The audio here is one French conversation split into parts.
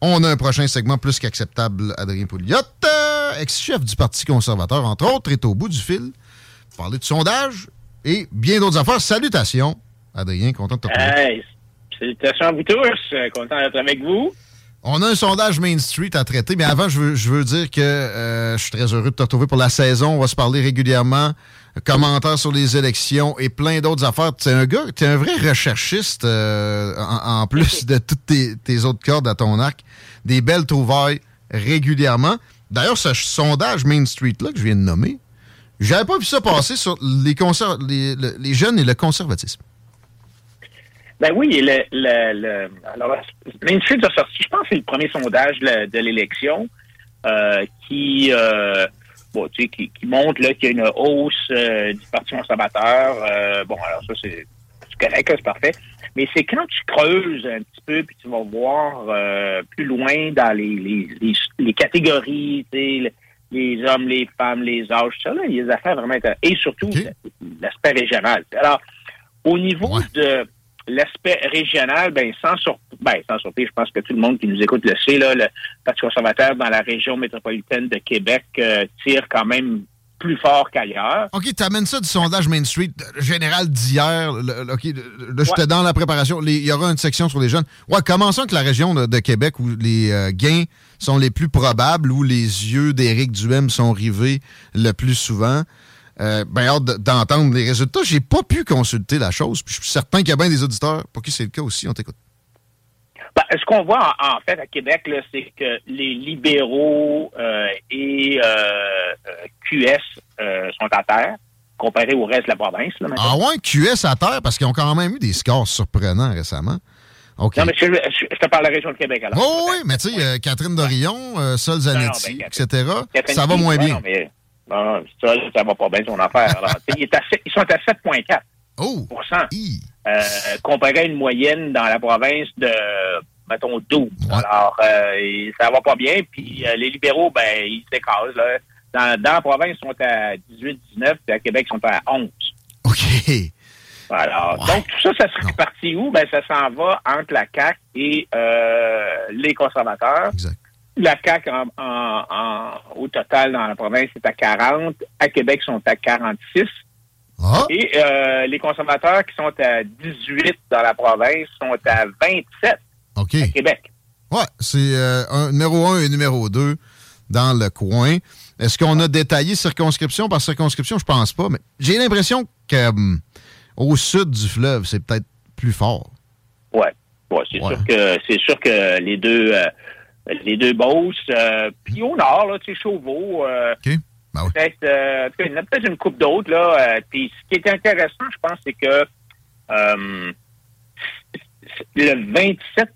On a un prochain segment plus qu'acceptable, Adrien Pouliot, euh, ex-chef du Parti conservateur, entre autres, est au bout du fil. pour Parler de sondage et bien d'autres affaires. Salutations, Adrien, content de te retrouver. Hey, salutations à vous tous, euh, content d'être avec vous. On a un sondage Main Street à traiter, mais avant, je veux, je veux dire que euh, je suis très heureux de te retrouver pour la saison. On va se parler régulièrement. Commentaires sur les élections et plein d'autres affaires. Tu es un gars, tu es un vrai recherchiste euh, en, en, plus de toutes tes, tes, autres cordes à ton arc. Des belles trouvailles régulièrement. D'ailleurs, ce sondage Main Street là que je viens de nommer, j'avais pas vu ça passer sur les, les, les jeunes et le conservatisme. Ben oui, le, le, le, alors, Main Street a sorti, je pense c'est le premier sondage de, l'élection euh, qui, euh, bon, tu sais, qui, montre là, qu'il y a une hausse euh, du Parti conservateur. Bon, alors ça, c'est correct, c'est parfait. Mais c'est quand tu creuses un petit peu, puis tu vas voir euh, plus loin dans les, les, les, les catégories, les hommes, les femmes, les âges, ça, là, il y a des affaires vraiment intéressantes. Et surtout, okay. l'aspect régional. Alors, au niveau ouais. de l'aspect régional, ben sans, sur, ben, sans surprise, je pense que tout le monde qui nous écoute le sait, là, le Parti conservateur dans la région métropolitaine de Québec euh, tire quand même plus fort qu'ailleurs. OK, tu amènes ça du sondage Main Street général d'hier. OK, là, j'étais ouais. dans la préparation. Il y aura une section sur les jeunes. Ouais, commençons avec la région de, de Québec où les euh, gains sont les plus probables, où les yeux d'Éric Duhem sont rivés le plus souvent. Euh, ben hâte d'entendre les résultats. J'ai pas pu consulter la chose. Puis je suis certain qu'il y a bien des auditeurs pour qui c'est le cas aussi. On t'écoute. Ben, ce qu'on voit en, en, fait à Québec, c'est que les libéraux euh, et euh, QS sont à terre comparé au reste de la province. Là, ah ouais, QS à terre parce qu'ils ont quand même eu des scores surprenants récemment. Okay. Non, mais je, je, je, te parle de la région de Québec. Alors. Oh, oui, mais tu sais, euh, Catherine Dorion, euh, Sol Zanetti, ben, etc., Catherine ça va moins bien. Non, mais, non, ça, ça va pas bien son affaire. Alors, il est à, ils sont à 7,4 oh, euh, comparé à une moyenne dans la province de, mettons, 12. Ouais. Alors, euh, ça va pas bien. Puis euh, les libéraux, ben, ils s'écrasent. Dans, dans la province, ils sont à 18, 19, puis à Québec, ils sont à 11. OK. Alors, ouais. donc, tout ça, ça serait parti où? Ben, ça s'en va entre la CAQ et euh, les conservateurs. Exact. La CAQ, en, en, en, au total, dans la province, est à 40. À Québec, ils sont à 46. Ah. Et euh, les conservateurs qui sont à 18 dans la province sont à 27 okay. à Québec. Ouais, c'est euh, un, numéro 1 et numéro 2 dans le coin. Est-ce qu'on a détaillé circonscription par circonscription? Je pense pas, mais j'ai l'impression que hum, au sud du fleuve, c'est peut-être plus fort. Ouais, ouais c'est ouais. sûr que c'est sûr que les deux euh, les deux Beauces, euh, puis au nord, là, tu sais, Chauveau, euh, okay. Ben oui. peut-être euh, il y en a peut-être une coupe d'autres, là. euh, puis ce qui est intéressant, je pense, c'est que euh, le 27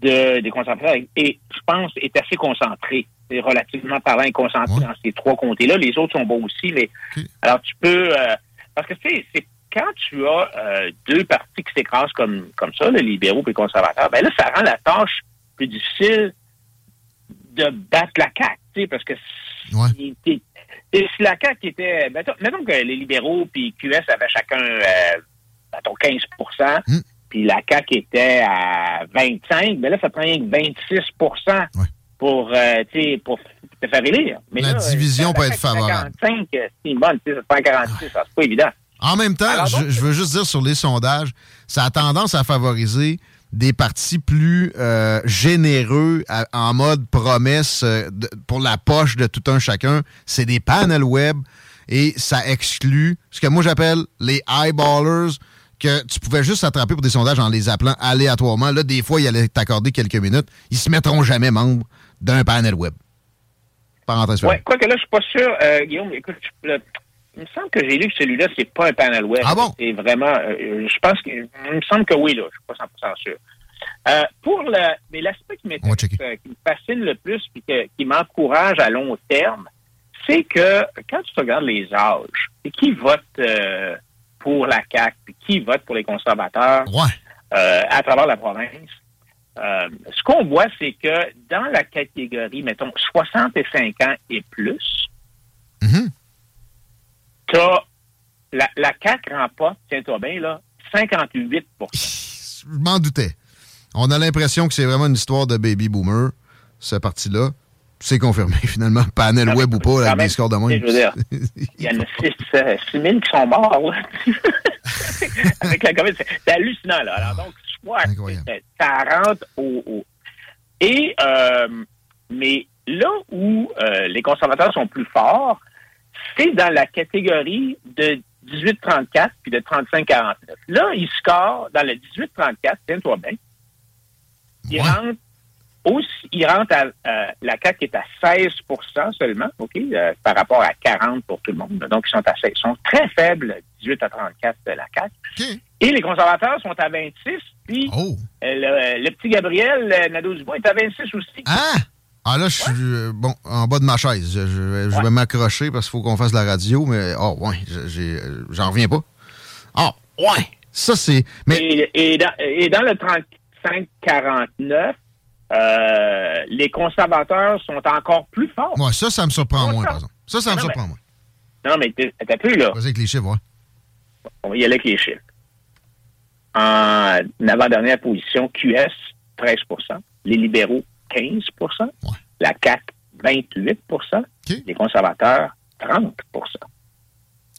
de, des concentrés, est, je pense, est assez concentré. C'est relativement parlant, est concentré Ouais. dans ces trois comtés-là. Les autres sont bons aussi, mais alors tu peux... parce que tu sais, c'est quand tu as deux partis qui s'écrasent comme, comme ça, les libéraux et les conservateurs, ben là, ça rend la tâche plus difficile de battre la CAQ, parce que Ouais. si, la CAQ était... Mettons, mettons que les libéraux puis QS avaient chacun, euh, mettons, 15 Mm. puis la CAQ était à 25, ben là, ça prend rien que 26 Ouais. pour, euh, pour te faire élire. Mais La là, division euh, peut être favorable. 45, euh, c'est une bonne, ça prend 46, ça, c'est pas évident. En même temps, je, veux juste dire sur les sondages, ça a tendance à favoriser des partis plus euh, généreux en mode promesse euh, pour la poche de tout un chacun. C'est des panels web et ça exclut ce que moi j'appelle les eyeballers que tu pouvais juste attraper pour des sondages en les appelant aléatoirement. Là, des fois, il allait t'accorder quelques minutes. Ils se mettront jamais membres d'un panel web. Parenthèse. Oui, quoique là, je suis pas sûr, euh, Guillaume, écoute, il me semble que j'ai lu que celui-là, c'est pas un panel web. Ah bon? C'est vraiment, je pense que, il me semble que oui, là, je suis pas 100% sûr. Euh, pour le, mais l'aspect qui, euh, qui, me fascine le plus et qui m'encourage à long terme, c'est que quand tu regardes les âges, et qui vote euh, pour la CAC, puis qui vote pour les conservateurs à travers la province, ce qu'on voit, c'est que dans la catégorie, mettons, 65 ans et plus, mm-hmm. la, la CAQ remporte, tiens-toi bien, là, 58 Je m'en doutais. On a l'impression que c'est vraiment une histoire de baby boomer, cette partie-là. C'est confirmé, finalement. Panel web ou pas, la scores de moins. il y en a 6, 000 euh, qui sont morts, Avec la COVID. C'est hallucinant, là. Alors, donc, je crois que ça rentre au. Et, euh, mais là où euh, les conservateurs sont plus forts, c'est dans la catégorie de 18-34 puis de 35-49. Là, ils scorent dans le 18-34, tiens-toi bien, il rentre aussi, il rentre à, euh, la CAQ est à 16% seulement, OK, euh, par rapport à 40 pour tout le monde. Donc, ils sont à ils sont très faibles, 18 à 34 de la CAQ. Et les conservateurs sont à 26, puis oh. euh, le, petit Gabriel Nadeau-Dubois est à 26 aussi. Ah! Ah là, je suis bon, en bas de ma chaise. Je, vais m'accrocher parce qu'il faut qu'on fasse la radio, mais oh ouais, j'en reviens pas. Ah, ouais! Ça, c'est. Mais... Et, dans, et dans le 30, 5,49, euh, les conservateurs sont encore plus forts. Moi, ça, ça me surprend moins, par exemple. Ça, ça me surprend moins. Non, mais t'as plus, là. Vas-y avec les chiffres, ouais. On va y aller avec les chiffres. En avant-dernière position, QS, 13% Les libéraux, 15% La CAC, 28% Les conservateurs, 30%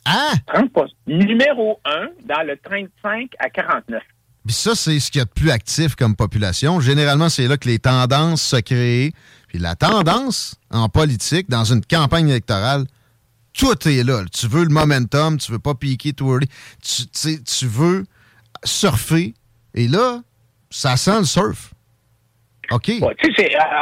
Ah! 30% Numéro 1 dans le 35 à 49 ça, c'est ce qu'il y a de plus actif comme population. Généralement, c'est là que les tendances se créent. Puis la tendance en politique, dans une campagne électorale, tout est là. Tu veux le momentum, tu veux pas piquer tout early. Tu, tu veux surfer. Et là, ça sent le surf. OK. Ouais,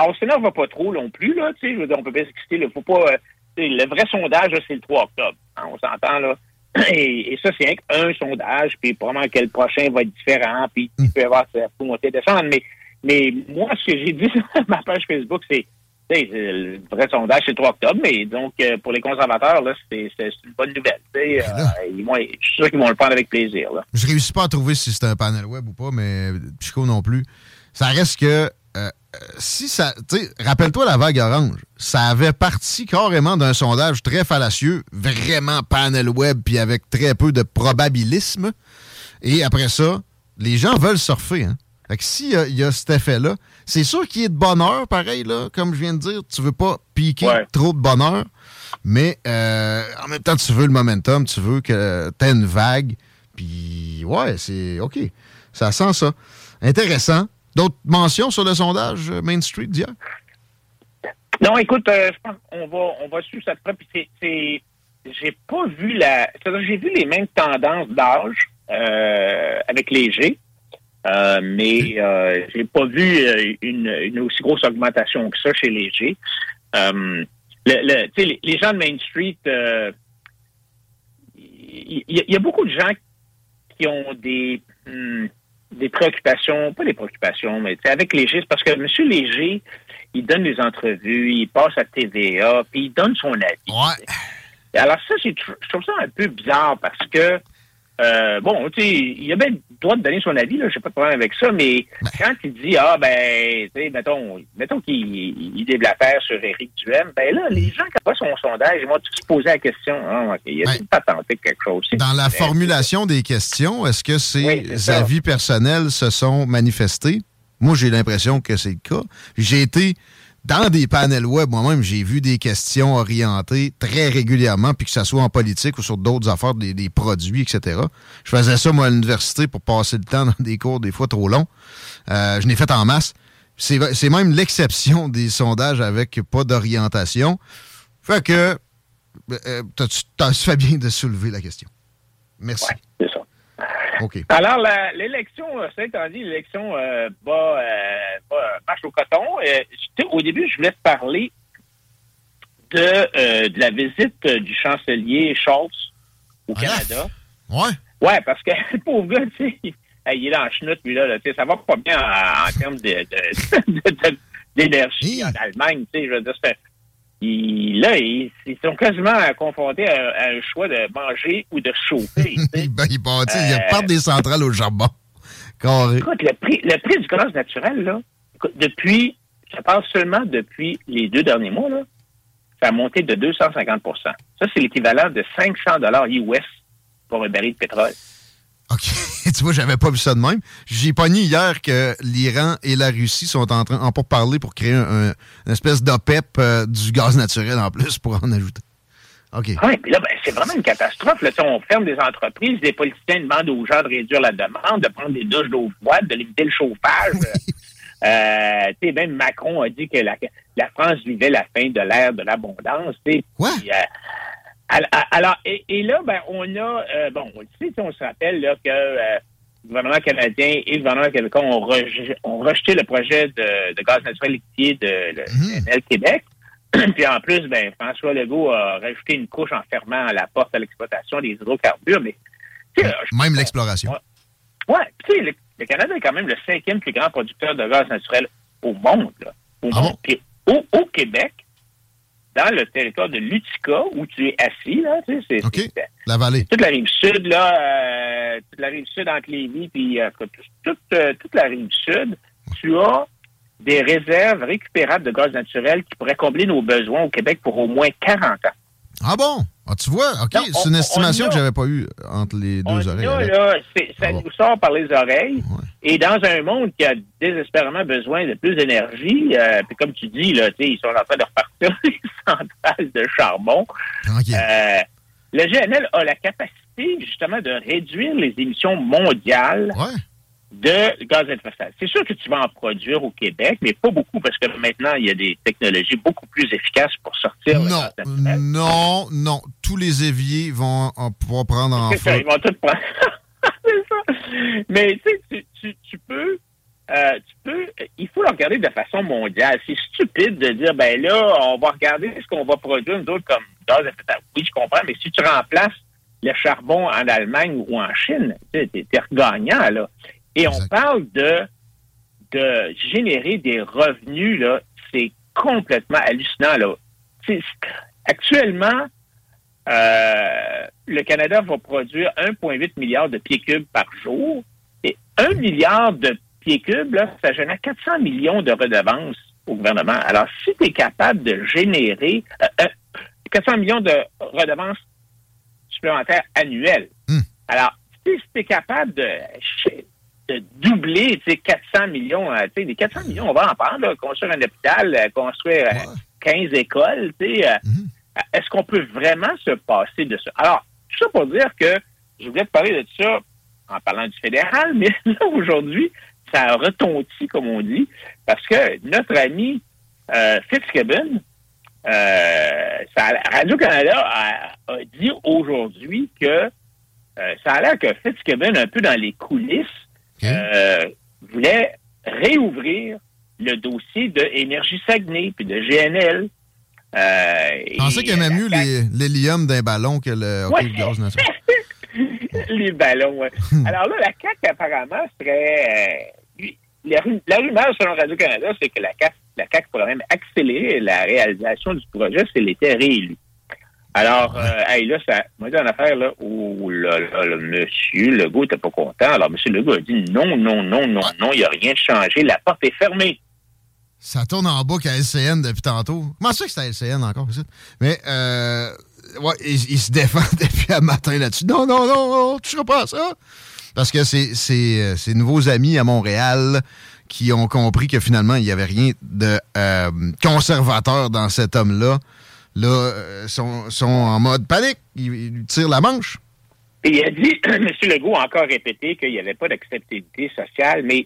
on s'énerve pas trop non plus. Là, on peut pas s'exciter. Faut pas, euh, le vrai sondage, c'est le 3 octobre. Hein, on s'entend là. Et, ça, c'est un sondage, puis probablement que le prochain va être différent, puis il peut y avoir ça monter, descendre. Mais, mais moi, ce que j'ai dit sur ma page Facebook, c'est le vrai sondage, c'est le 3 octobre, mais donc, euh, pour les conservateurs, là, c'est une bonne nouvelle. Euh, je suis sûr qu'ils vont le prendre avec plaisir. Là. Je réussis pas à trouver si c'est un panel web ou pas, mais Pico non plus. Ça reste que euh, si ça. Rappelle-toi la vague orange. Ça avait parti carrément d'un sondage très fallacieux, vraiment panel web, puis avec très peu de probabilisme. Et après ça, les gens veulent surfer. Hein? Fait que s'il y, a cet effet-là, c'est sûr qu'il y ait de bonheur, pareil, là, comme je viens de dire. Tu veux pas piquer trop de bonheur, mais euh, en même temps, tu veux le momentum, tu veux que tu aies une vague. Puis, ouais, c'est OK. Ça sent ça. Intéressant. D'autres mentions sur le sondage euh, Main Street d'hier? Non, écoute, euh, je pense qu'on va, on va suivre ça de près. Puis c'est, j'ai pas vu la. j'ai vu les mêmes tendances d'âge euh, avec les G, mais j'ai pas vu une, aussi grosse augmentation que ça chez les G. Le, les, gens de Main Street, il y, a beaucoup de gens qui ont des. Hmm, des préoccupations, pas des préoccupations, mais avec Léger, parce que M. Léger, il donne des entrevues, il passe à TVA, puis il donne son avis. Ouais. Alors ça, je trouve ça un peu bizarre parce que euh, bon, tu sais, il a bien le droit de donner son avis, là, j'ai pas de problème avec ça, mais ben. quand il dit, ah, ben, tu sais, mettons, mettons qu'il il l'affaire sur Éric Duhem, ben là, les gens qui n'ont pas son sondage, ils vont tous se poser la question, ah, OK, il a ben, pas tenté quelque chose. Dans la formulation des questions, est-ce que ses avis personnels se sont manifestés? Moi, j'ai l'impression que c'est le cas. J'ai été dans des panels web, moi-même, j'ai vu des questions orientées très régulièrement, puis que ce soit en politique ou sur d'autres affaires, des, des, produits, etc. Je faisais ça, moi, à l'université pour passer le temps dans des cours des fois trop longs. Euh, je n'ai fait en masse. C'est même l'exception des sondages avec pas d'orientation. Fait que euh, tu as fait bien de soulever la question? Merci. Alors, l'élection, ça étant dit, l'élection euh, va, euh, marche au coton. Euh, au début, je voulais te parler de, euh, de la visite du chancelier Scholz au Ah, Canada. Ouais. Ouais, parce que le pauvre gars, tu sais, il est dans la chenoute, lui, là, sais, ça va pas bien en, en termes d'énergie de, de, d'énergie en Allemagne, tu sais, je veux dire, c'est ils, là, ils, ils, sont quasiment confrontés à, à, un choix de manger ou de chauffer. ben, ils partent, euh, ils partent des centrales au charbon. Carré. Écoute, le prix, le prix du gaz naturel, là, écoute, depuis, je parle seulement depuis les deux derniers mois, là, ça a monté de 250% Ça, c'est l'équivalent de 500 dollars US pour un baril de pétrole. OK. tu vois, j'avais pas vu ça de même. J'ai pogné hier que l'Iran et la Russie sont en train en pour parler pour créer un, un, une espèce d'OPEP euh, du gaz naturel en plus pour en ajouter. OK. Oui, puis là, ben, c'est vraiment une catastrophe. Là, on ferme des entreprises, des politiciens demandent aux gens de réduire la demande, de prendre des douches d'eau froide, de limiter le chauffage. euh, tu sais, même Macron a dit que la, la, France vivait la fin de l'ère de l'abondance. Quoi? Euh, alors, et, et, là, ben, on a, euh, bon, sait, on se rappelle là, que euh, le gouvernement canadien et le gouvernement québécois ont, rejeté, ont rejeté le projet de, de gaz naturel liquéfié de, de mmh. Québec. Puis en plus, ben, François Legault a rajouté une couche en fermant la porte à l'exploitation des hydrocarbures. Mais, Même l'exploration. Ouais, ouais tu sais, le, le, Canada est quand même le cinquième plus grand producteur de gaz naturel au monde. Là, au ah monde. Bon? Puis au, au Québec, dans le territoire de l'Utica, où tu es assis, là, tu sais, c'est okay. la vallée. toute la rive sud, là, euh, toute la rive sud entre Lévis, puis euh, toute, euh, toute la rive sud, tu as des réserves récupérables de gaz naturel qui pourraient combler nos besoins au Québec pour au moins 40 ans. Ah bon? Ah, tu vois, OK, c'est une estimation a, que j'avais pas eue entre les deux on oreilles. A, là, ça ah bon. nous sort par les oreilles. Ouais. Et dans un monde qui a désespérément besoin de plus d'énergie, euh, puis comme tu dis, là, ils sont en train de repartir les centrales de charbon. Okay. Euh, le GNL a la capacité, justement, de réduire les émissions mondiales ouais. De gaz à effet de serre. C'est sûr que tu vas en produire au Québec, mais pas beaucoup, parce que maintenant, il y a des technologies beaucoup plus efficaces pour sortir non, Non, non. Tous les éviers vont en pouvoir prendre en feu. Ils vont tout prendre. Ça. Mais tu sais, tu, tu peux... Euh, tu peux, il faut le regarder de façon mondiale. C'est stupide de dire, ben là, on va regarder ce qu'on va produire, nous autres, comme gaz à effet de serre. Oui, je comprends, mais si tu remplaces le charbon en Allemagne ou en Chine, tu es, es gagnant, là. Et exact. on parle de, de générer des revenus, là. C'est complètement hallucinant, là. Actuellement, euh, le Canada va produire 1,8 milliard de pieds cubes par jour. Et 1 milliard de pieds cubes, là, ça génère 400 millions de redevances au gouvernement. Alors, si tu es capable de générer euh, euh, 400 millions de redevances supplémentaires annuelles, mm. alors, si tu es capable de, de doubler 400 millions, euh, les 400 millions, on va en prendre, là, construire un hôpital, euh, construire ouais. 15 écoles, tu sais, mm-hmm. est-ce qu'on peut vraiment se passer de ça? Alors, tout ça pour dire que je voulais te parler de ça en parlant du fédéral, mais là, aujourd'hui, ça a retondi, comme on dit, parce que notre ami euh, Fitzgibbon, euh, Radio-Canada a, a, dit aujourd'hui que euh, ça a l'air que Fitzgibbon, un peu dans les coulisses, okay. voulait réouvrir le dossier de Énergie Saguenay puis de GNL. Euh, Je pensais qu'il aimait mieux l'hélium d'un ballon que le, ouais. gaz naturel. les ballons, ouais. Alors là, la CAQ, apparemment, serait... Euh, la, la, rumeur, selon Radio-Canada, c'est que la CAQ, la CAQ pourrait même accélérer la réalisation du projet s'il était réélu. Alors, euh, hey, là, ça m'a dit en affaire, là, où le, le, le monsieur Legault n'était pas content. Alors, monsieur Legault a dit non, non, non, non, non, il n'y a rien de changé. La porte est fermée. Ça tourne en boucle à LCN depuis tantôt. Comment ça que c'est à LCN encore? Mais, euh, ouais, il, il, se défend depuis un matin là-dessus. Non, non, non, on ne touchera pas à ça. parce que c'est ses nouveaux amis à Montréal qui ont compris que finalement, il n'y avait rien de conservateur dans cet homme-là. Là, sont, sont en mode panique. Ils, tirent la manche. Et il a dit, M. Legault a encore répété qu'il n'y avait pas d'acceptabilité sociale, mais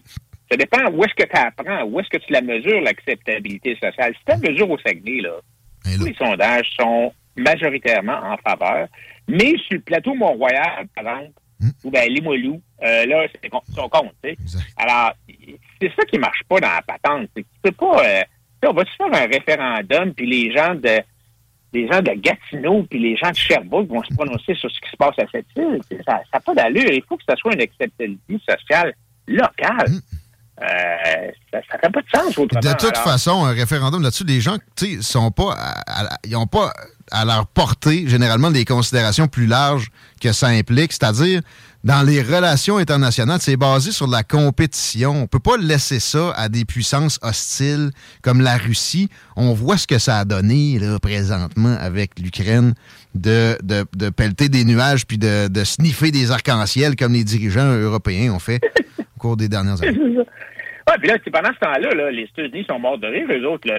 ça dépend où est-ce que tu apprends, où est-ce que tu la mesures, l'acceptabilité sociale. Si tu la mesures au Saguenay, là, tous les sondages sont majoritairement en faveur. Mais sur le plateau Mont-Royal, par exemple, hmm. ou bien Limoilou, euh, là, c'est son compte. Alors, c'est ça qui marche pas dans la patente. Tu peux pas. Euh, on va-tu faire un référendum, puis les gens de les gens de Gatineau puis les gens de Sherbrooke vont se prononcer sur ce qui se passe à cette île. Ça n'a pas d'allure. Il faut que ce soit une acceptabilité sociale locale. Hmm. Euh, ça n'a pas de sens autrement. De toute façon, un référendum là-dessus, les gens, tu sont pas, ils n'ont pas à leur portée généralement des considérations plus larges que ça implique, c'est-à-dire dans les relations internationales, c'est basé sur la compétition. On peut pas laisser ça à des puissances hostiles comme la Russie. On voit ce que ça a donné là, présentement avec l'Ukraine de, de, de, pelleter des nuages puis de, de sniffer des arcs-en-ciel comme les dirigeants européens ont fait au cours des dernières années. Ouais, puis là, pendant ce temps-là, là, les États-Unis sont morts de rire, eux autres. Là.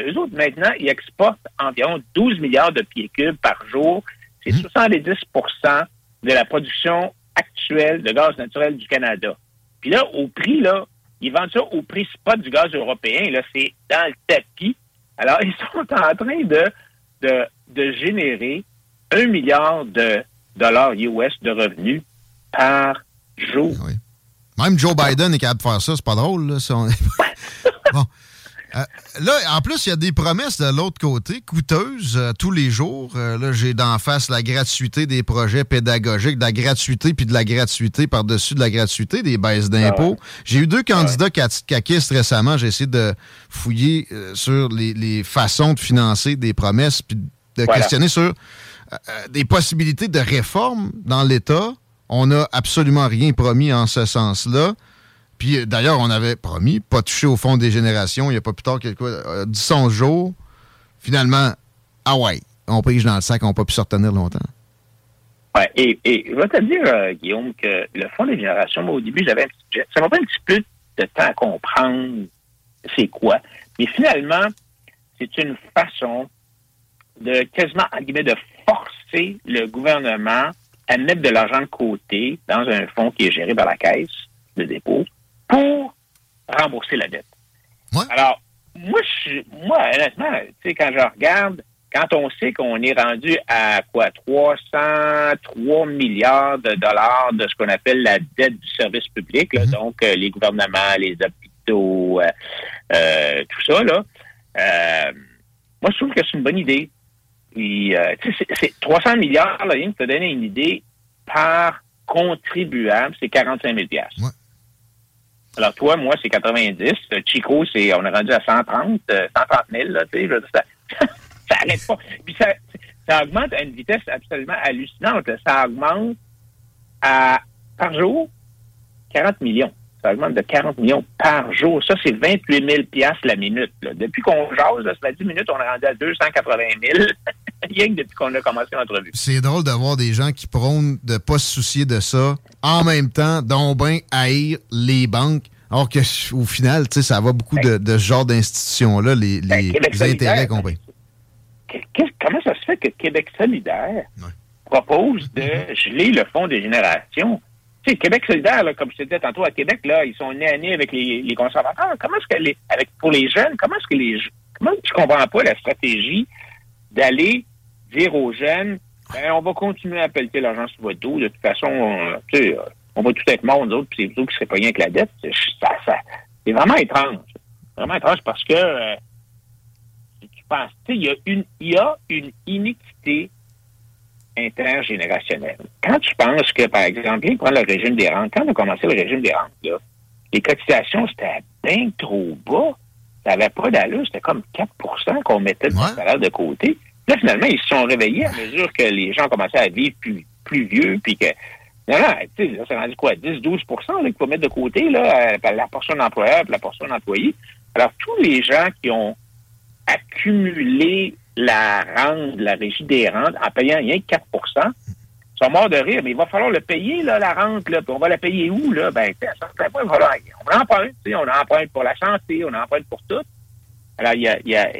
Eux autres, maintenant, ils exportent environ 12 milliards de pieds cubes par jour. C'est 70% mmh. de la production actuelle de gaz naturel du Canada. Puis là, au prix, là, ils vendent ça au prix spot du gaz européen. Là, c'est dans le tapis. Alors, ils sont en train de, de, de générer un milliard de dollars US de revenus par jour. Même Joe Biden est capable de faire ça, c'est pas drôle. Là, bon. Euh, là, en plus, il y a des promesses de l'autre côté, coûteuses euh, tous les jours. Euh, là, j'ai d'en face la gratuité des projets pédagogiques, de la gratuité puis de la gratuité par-dessus de la gratuité, des baisses d'impôts. Ah j'ai eu deux candidats ah caquistes récemment. J'ai essayé de fouiller sur les, façons de financer des promesses puis de questionner sur euh, euh, des possibilités de réforme dans l'État. On n'a absolument rien promis en ce sens-là. Puis euh, d'ailleurs, on avait promis, pas toucher au fond des générations, il n'y a pas plus tard que quoi, 10 jours. Finalement, ah ouais, on pige dans le sac, on n'a pas pu se retenir longtemps. Ouais, et, je vais te dire, Guillaume, que le fond des générations, moi, au début, j'avais ça m'a pris un petit peu de temps à comprendre c'est quoi. Mais finalement, c'est une façon de quasiment, en guillemets, de forcer le gouvernement à mettre de l'argent de côté dans un fonds qui est géré par la caisse de dépôt pour rembourser la dette. Alors, moi, je, moi, honnêtement, tu sais, quand je regarde, quand on sait qu'on est rendu à quoi 303 milliards de dollars de ce qu'on appelle la dette du service public, mm-hmm. donc euh, les gouvernements, les hôpitaux, euh, euh, tout ça, là, moi, je trouve que c'est une bonne idée. Puis, euh, c'est 300 milliards, là, rien te donner une idée, par contribuable, c'est 45 000 ouais. Alors, toi, moi, c'est 90. Chico, c'est, on est rendu à 130, 130 000, là, tu ça, ça arrête pas. Puis ça, ça augmente à une vitesse absolument hallucinante. Ça augmente à, par jour, 40 millions ça augmente de 40 millions par jour. Ça, c'est 28 000 la minute. Depuis qu'on jase, ça fait 10 minutes, on est rendu à 280 000. Rien que depuis qu'on a commencé l'entrevue. C'est drôle d'avoir des gens qui prônent de ne pas se soucier de ça, en même temps, dont bien haïr les banques. Alors qu'au final, ça va beaucoup de, ce genre d'institutions-là, les, ben, les intérêts compris. Comment ça se fait? que Québec solidaire propose de geler le fonds de génération. Tu sais, Québec solidaire, comme je te disais tantôt à Québec, là, ils sont nés à nez avec les, conservateurs. Comment est-ce que les, avec pour les jeunes, comment est-ce que les comment je comprends pas la stratégie d'aller dire aux jeunes ben, on va continuer à pelleter l'argent sur votre dos. De toute façon, on, tu on va tout être morts, nous autres, puis c'est vous qui serez pas rien avec la dette. Ça, c'est vraiment étrange. Vraiment étrange parce que euh, tu penses, tu sais, il y a une, il y a une iniquité intergénérationnelle. Quand tu penses que, par exemple, viens prendre le régime des rentes, quand on a commencé le régime des rentes, là, les cotisations, c'était bien trop bas. Ça n'avait pas d'allure. C'était comme 4% qu'on mettait de salaire de côté. Là, finalement, ils se sont réveillés à mesure que les gens commençaient à vivre plus, plus vieux, puis que non, non, tu sais, c'est rendu quoi, 10-12% qu'il faut mettre de côté, là, euh, la portion d'employeur la portion d'employé. Alors, tous les gens qui ont accumulé la rente, la régie des rentes, en payant rien que 4% sont morts de rire, mais il va falloir le payer, là, la rente, là, puis on va la payer où, là? Ben, il va falloir, on emprunte, on pour la santé, on emprunte pour tout. Alors, il y a, y a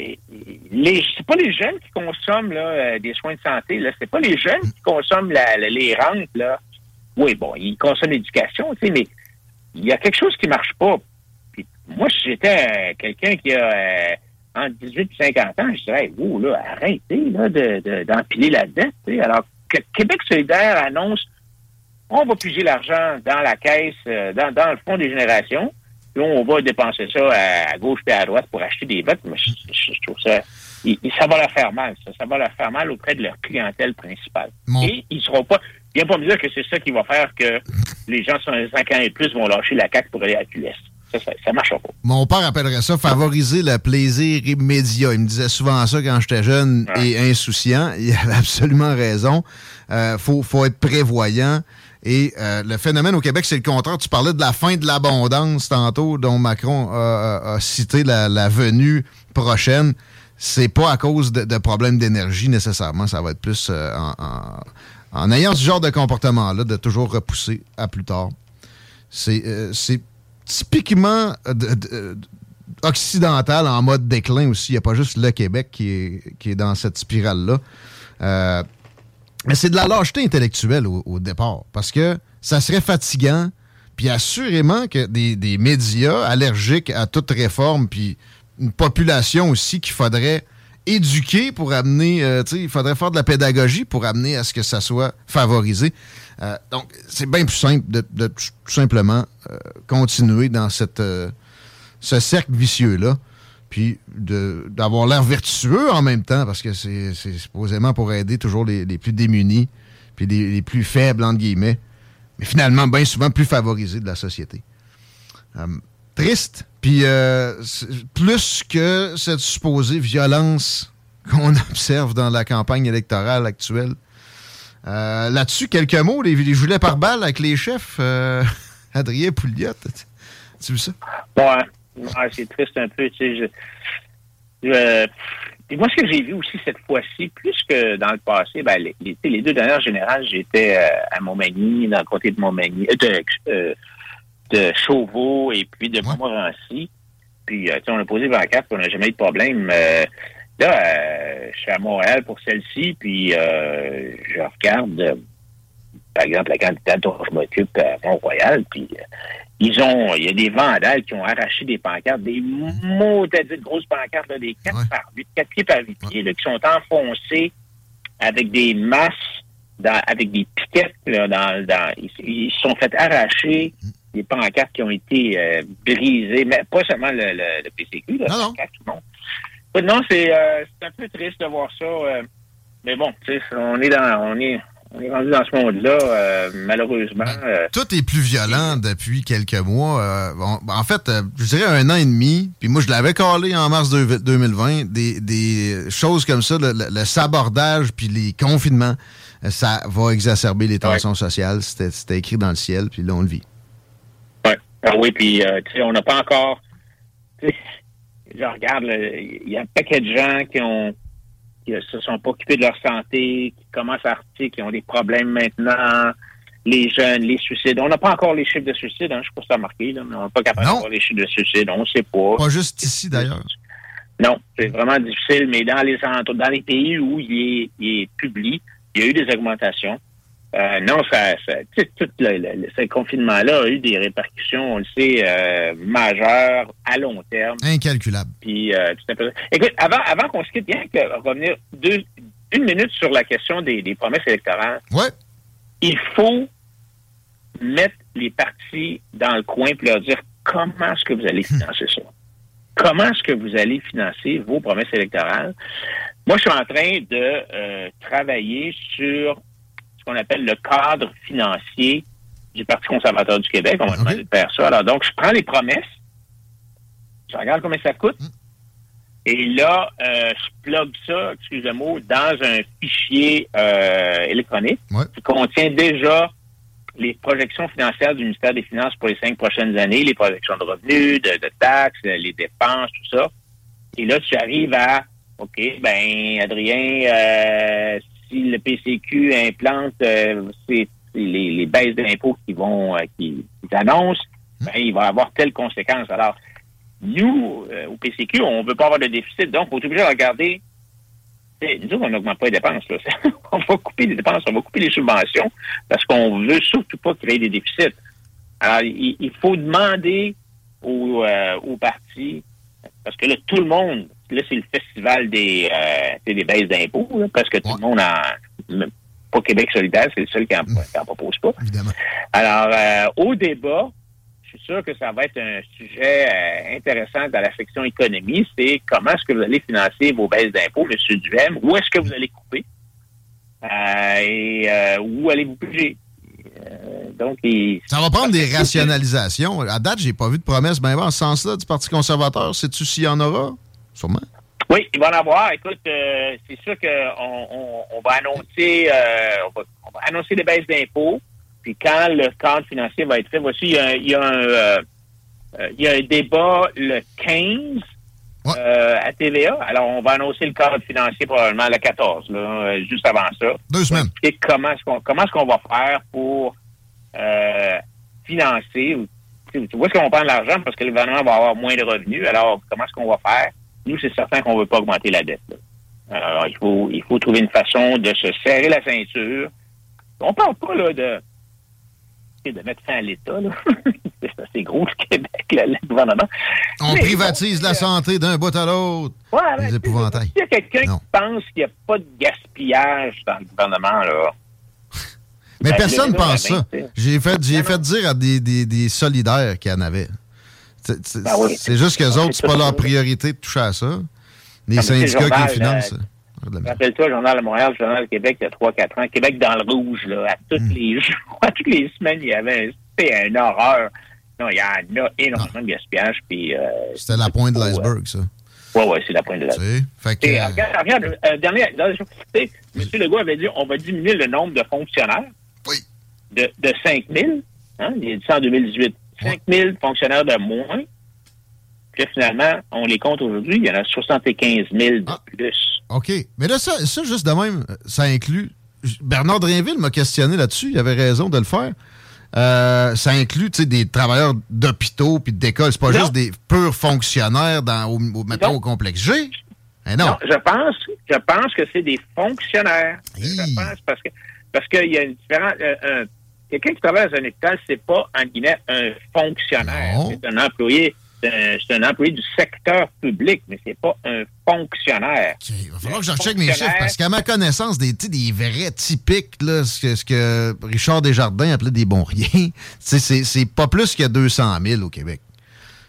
les, c'est pas les jeunes qui consomment, là, euh, des soins de santé, là, c'est pas les jeunes qui consomment la, les rentes, là. Oui, bon, ils consomment l'éducation, tu sais, mais il y a quelque chose qui marche pas. Puis, moi, j'étais euh, quelqu'un qui a euh, entre 18 et 50 ans, je dirais, oh, là, arrêtez là, de, d'empiler la dette. Alors que Québec solidaire annonce on va puiser l'argent dans la caisse, euh, dans, dans le fonds des générations, puis on va dépenser ça à, gauche et à droite pour acheter des votes. Mais je, trouve ça. ça va leur faire mal, ça. Ça va leur faire mal auprès de leur clientèle principale. Et ils seront pas. A pas me dire que c'est ça qui va faire que les gens sur 5 ans et plus vont lâcher la CAQ pour aller à QS. Ça, ça, marche pas. Mon père appellerait ça favoriser le plaisir immédiat. Il me disait souvent ça quand j'étais jeune et insouciant. Il avait absolument raison. Euh, faut, faut être prévoyant. Et euh, le phénomène au Québec, c'est le contraire. Tu parlais de la fin de l'abondance tantôt, dont Macron a, cité la, venue prochaine. C'est pas à cause de, problèmes d'énergie nécessairement. Ça va être plus euh, en en ayant ce genre de comportement-là, de toujours repousser à plus tard, c'est euh, typiquement euh, occidental en mode déclin aussi. Il n'y a pas juste le Québec qui est, qui est dans cette spirale-là. Euh, mais c'est de la lâcheté intellectuelle au, départ, parce que ça serait fatigant, puis assurément que des, des médias allergiques à toute réforme, puis une population aussi qu'il faudrait éduquer pour amener, euh, il faudrait faire de la pédagogie pour amener à ce que ça soit favorisé. Euh, donc, c'est bien plus simple de, tout simplement euh, continuer dans cette, ce cercle vicieux-là, puis d'avoir l'air vertueux en même temps, parce que c'est supposément pour aider toujours les, plus démunis, puis les, les, plus faibles, entre guillemets, mais finalement, bien souvent plus favorisés de la société. triste, puis euh, plus que cette supposée violence qu'on observe dans la campagne électorale actuelle. Euh, là-dessus, quelques mots, les, les gilets par balle avec les chefs. Euh, Adrien Pouliot, tu vu ça? Ouais, c'est triste un peu. Tu sais, je, moi, ce que j'ai vu aussi cette fois-ci, plus que dans le passé, ben, les, les, deux dernières générales, j'étais à Montmagny, dans le côté de Montmagny, de, de Chauveau et puis de Montmorency. Puis, euh, on a posé 24, puis on n'a jamais eu de problème. Euh, là, euh, je suis à Montréal pour celle-ci, puis je regarde, par exemple, la candidate dont je m'occupe à Mont-Royal, puis ils ont, il y a des vandales qui ont arraché des pancartes, des de grosses pancartes, des 4 par 8, 4 pieds par 8 pieds, qui sont enfoncés avec des masses, avec des piquettes, là, dans, dans, ils se sont fait arracher mm. des pancartes qui ont été euh, brisées, mais pas seulement le, le, PCQ, là, non, non. Non c'est euh, un peu triste de voir ça. Euh, mais bon, on est dans on est on est rendu dans ce monde-là, malheureusement. Ben, tout est plus violent depuis quelques mois. en fait, je dirais un an et demi. Puis moi, je l'avais collé en mars 2020. Des, des choses comme ça, le, sabordage puis les confinements, ça va exacerber les tensions sociales. C'était écrit dans le ciel, puis là, on le vit. Ah oui, puis euh, tu sais, on n'a pas encore. Je regarde, il y a un paquet de gens qui ont qui se sont pas occupés de leur santé, qui commencent à arrêter, qui ont des problèmes maintenant. Les jeunes, les suicides. On n'a pas encore les chiffres de suicide, hein, je sais pas si ça a marqué, là, mais on n'est pas capable d'avoir les chiffres de suicide, on ne sait pas. Pas juste ici d'ailleurs. Non, c'est vraiment difficile, mais dans les dans les pays où il est, il est public, il y a eu des augmentations. Euh, non, ça, ça tout le, le, ce confinement-là a eu des répercussions, on le sait, euh, majeures à long terme. Incalculable. Puis, euh, tout Écoute, avant, avant qu'on se quitte, bien que revenir deux, une minute sur la question des, des promesses électorales. Ouais. Il faut mettre les partis dans le coin et leur dire comment est-ce que vous allez financer ça. Comment est-ce que vous allez financer vos promesses électorales? Moi, je suis en train de euh, travailler sur ce qu'on appelle le cadre financier du Parti conservateur du Québec. On va demander de faire ça. Alors, donc, je prends les promesses, je regarde combien ça coûte, et là, euh, je plug ça, excusez-moi, dans un fichier euh, électronique qui contient déjà les projections financières du ministère des Finances pour les cinq prochaines années, les projections de revenus, de, taxes, les dépenses, tout ça. Et là, tu arrives à, OK, ben, Adrien, euh, si le PCQ implante euh, les, les, baisses d'impôts qui vont, euh, annoncent, ben, il va avoir telle conséquence. Alors, nous, euh, au PCQ, on ne veut pas avoir de déficit, donc on est obligé de regarder. Nous, on n'augmente pas les dépenses. on va couper les dépenses, on va couper les subventions parce qu'on veut surtout pas créer des déficits. Alors, il, faut demander aux, aux partis, parce que là, tout le monde là, c'est le festival des, euh, des baisses d'impôts, parce que tout le monde en. Pas Québec solidaire, c'est le seul qui n'en propose pas. Évidemment. Alors, euh, au débat, je suis sûr que ça va être un sujet euh, intéressant dans la section économie, c'est comment est-ce que vous allez financer vos baisses d'impôts, M. Duhem, où est-ce que vous allez couper? Et où allez-vous bouger? donc, ça va prendre des rationalisations. À date, j'ai pas vu de promesse ben, en ce sens-là du Parti conservateur. Sais-tu s'il y en aura? Sûrement. Oui, il va en avoir. Écoute, euh, c'est sûr qu'on on, va annoncer euh, on, va, annoncer les baisses d'impôts. Puis quand le cadre financier va être fait, voici, il y a, il y a un, euh, il y a un débat le 15 à TVA. Alors, on va annoncer le cadre financier probablement le 14, là, juste avant ça. Deux semaines. Et comment est-ce qu'on comment est-ce qu'on va faire pour financer tu vois ce qu'on prend l'argent parce que le gouvernement va avoir moins de revenus. Alors, comment est-ce qu'on va faire? Nous, c'est certain qu'on ne veut pas augmenter la dette. Alors, il faut, il faut trouver une façon de se serrer la ceinture. On parle pas là de, de mettre fin à l'État. c'est assez gros le Québec, le gouvernement. On privatise la santé d'un bout à l'autre. Ouais, Les épouvantails. S'il y a quelqu'un qui pense qu'il n'y a pas de gaspillage dans le gouvernement, là. Mais ben, personne ne pense ça. J'ai fait, j'ai fait dire à des, des, des solidaires qu'il y en avait. Ben c'est juste qu'eux autres, c'est pas leur priorité de toucher à ça. Les syndicats qui les financent. Euh, rappelle-toi, le Journal de Montréal, le Journal de Québec, il y a 3-4 ans. Québec dans le rouge, là, à toutes hmm. les jours, à toutes les semaines, il y avait c'était une horreur. Non, il y en a énormément de gaspillage. Puis, euh, c'était la pointe de l'iceberg, ça. Oui, oui, c'est la pointe de l'iceberg. Fait que... Euh, regarde, regarde euh, dernière, dernière chose. M. Legault avait dit on va diminuer le nombre de fonctionnaires oui. de, de 5 000. Hein, il a dit ça en 2018. 5 000 fonctionnaires de moins. Puis finalement, on les compte aujourd'hui, il y en a 75 000 de ah. plus. OK. Mais là, ça, ça, juste de même, ça inclut. Bernard Drinville m'a questionné là-dessus, il avait raison de le faire. Euh, ça inclut des travailleurs d'hôpitaux puis d'écoles. C'est pas juste des purs fonctionnaires dans, au, au, au complexe G. Eh non. je pense, je pense que c'est des fonctionnaires. Je pense parce que parce qu'il y a une différence. Euh, quelqu'un qui travaille dans un hôpital, c'est pas, en guillemets, un fonctionnaire. C'est un employé. C'est un, employé du secteur public, mais c'est pas un fonctionnaire. il va falloir que je recheck mes chiffres, parce qu'à ma connaissance, des, des vrais typiques, là, ce, que, ce que Richard Desjardins appelait des bons riens, c'est pas plus que 200 000 au Québec.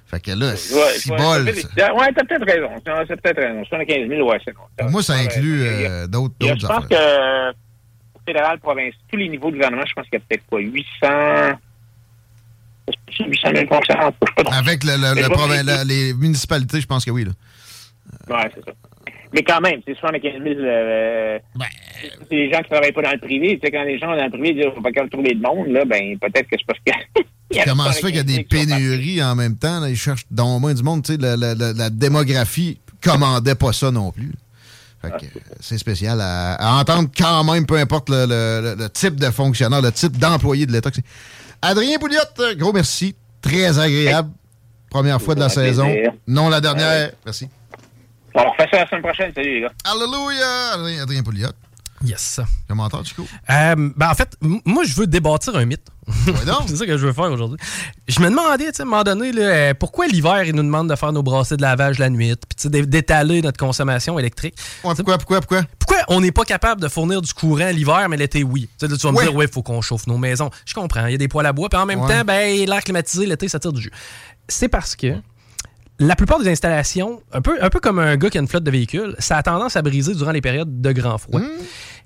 Fait que là, c'est bol. Ouais, t'as peut-être raison. C'est peut-être raison. 75 000, ouais, c'est bon. Pour moi, ça inclut euh, d'autres. Je pense que fédéral, provincial, tous les niveaux de gouvernement, je pense qu'il y a peut-être quoi, 800... 800 000 fonctionnaires. Avec le, le, les municipalités, je pense que oui. Là. Oui, c'est ça. Mais quand même, c'est 75 000. Euh, ben... C'est les gens qui ne travaillent pas dans le privé. Tu sais, quand les gens dans le privé disent qu'on va pas trouver de monde, là, ben, peut-être que c'est parce que. Comment se fait qu'il y a des pénuries en même temps? Là, ils cherchent dans au moins du monde. Tu sais, la, la, la, démographie commandait pas ça non plus. Ah, c'est spécial à, entendre quand même, peu importe le, type de fonctionnaire, le type d'employé de l'État. Adrien Pouliot, gros merci. Très agréable. Première fois de la saison. Non la dernière. Merci. On refait ça la semaine prochaine. Salut, les gars. Alléluia! Adrien, Adrien Pouliot. Yes. Commentaire, Chico? Euh, ben en fait, moi, je veux débâtir un mythe. Ouais, c'est ça que je veux faire aujourd'hui. Je me demandais, tu sais, à un moment donné, là, euh, pourquoi l'hiver, il nous demande de faire nos brassées de lavage la nuit, puis d'étaler notre consommation électrique. Ouais, pourquoi, pourquoi, pourquoi? Pourquoi on n'est pas capable de fournir du courant l'hiver, mais l'été, oui? Là, tu vas me Ouais. dire, oui, il faut qu'on chauffe nos maisons. Je comprends, il y a des poêles à bois, puis en même Ouais. temps, ben, l'air climatisé, l'été, ça tire du jus. C'est parce que la plupart des installations, un peu, un peu comme un gars qui a une flotte de véhicules, ça a tendance à briser durant les périodes de grand froid.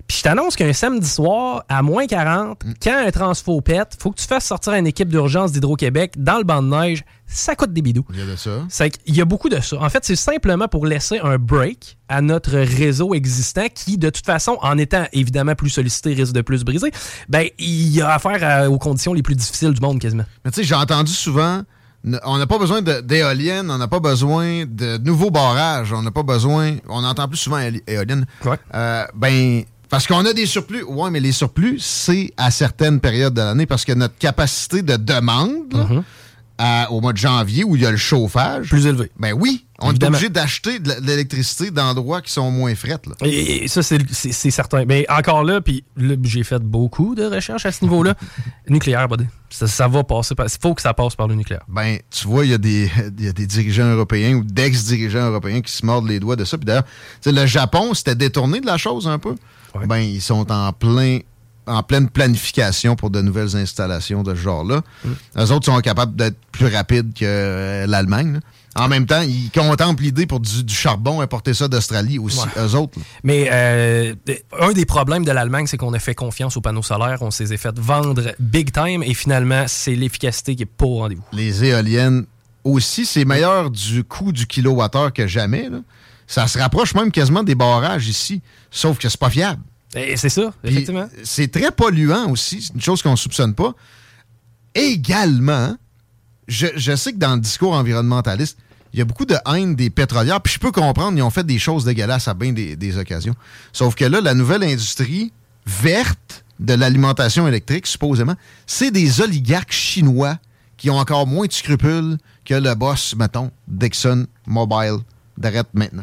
Puis je t'annonce qu'un samedi soir, à moins 40, quand un transfo pète, faut que tu fasses sortir une équipe d'urgence d'Hydro-Québec dans le banc de neige. Ça coûte des bidous. Il y a de ça. Qu'il y a beaucoup de ça. En fait, c'est simplement pour laisser un break à notre réseau existant qui, de toute façon, en étant évidemment plus sollicité, risque de plus briser. Ben, il y a affaire à- aux conditions les plus difficiles du monde quasiment. Mais tu sais, j'ai entendu souvent, on n'a pas besoin d'éoliennes, on n'a pas besoin de nouveaux barrages, on n'a pas besoin, on entend plus souvent éoli- éoliennes. Ouais. Euh, ben, parce qu'on a des surplus. Ouais, mais les surplus, c'est à certaines périodes de l'année parce que notre capacité de demande, là, Mhm. à- au mois de janvier où il y a le chauffage, Plus élevé. ben oui, on Évidemment. est obligé d'acheter de l'électricité d'endroits qui sont moins frettes. Là. Et, et ça, c'est certain. Mais encore là, puis j'ai fait beaucoup de recherches à ce niveau-là. nucléaire, buddy. Ça, ça va passer par. Il faut que ça passe par le nucléaire. Ben, tu vois, il y, a des- y a des dirigeants européens ou d'ex-dirigeants européens qui se mordent les doigts de ça. Puis d'ailleurs, le Japon s'était détourné de la chose un peu. Ouais. Ben, ils sont en plein en pleine planification pour de nouvelles installations de ce genre-là. Mm. Eux autres sont capables d'être plus rapides que euh, l'Allemagne. En même temps, ils contemplent l'idée pour du, du charbon, importer ça d'Australie aussi, Ouais. eux autres. là. Mais euh, un des problèmes de l'Allemagne, c'est qu'on a fait confiance aux panneaux solaires. On s'est fait vendre big time et finalement, c'est l'efficacité qui est pas au rendez-vous. les éoliennes aussi, c'est meilleur du coût du kilowattheure que jamais. là. Ça se rapproche même quasiment des barrages ici, sauf que c'est pas fiable. C'est ça, effectivement. C'est très polluant aussi, c'est une chose qu'on soupçonne pas. Également, je, je sais que dans le discours environnementaliste, il y a beaucoup de haine des pétrolières, puis je peux comprendre, ils ont fait des choses dégueulasses à bien des, des occasions. Sauf que là, la nouvelle industrie verte de l'alimentation électrique, supposément, c'est des oligarques chinois qui ont encore moins de scrupules que le boss, mettons, d'Exxon Mobile. D'arrête maintenant.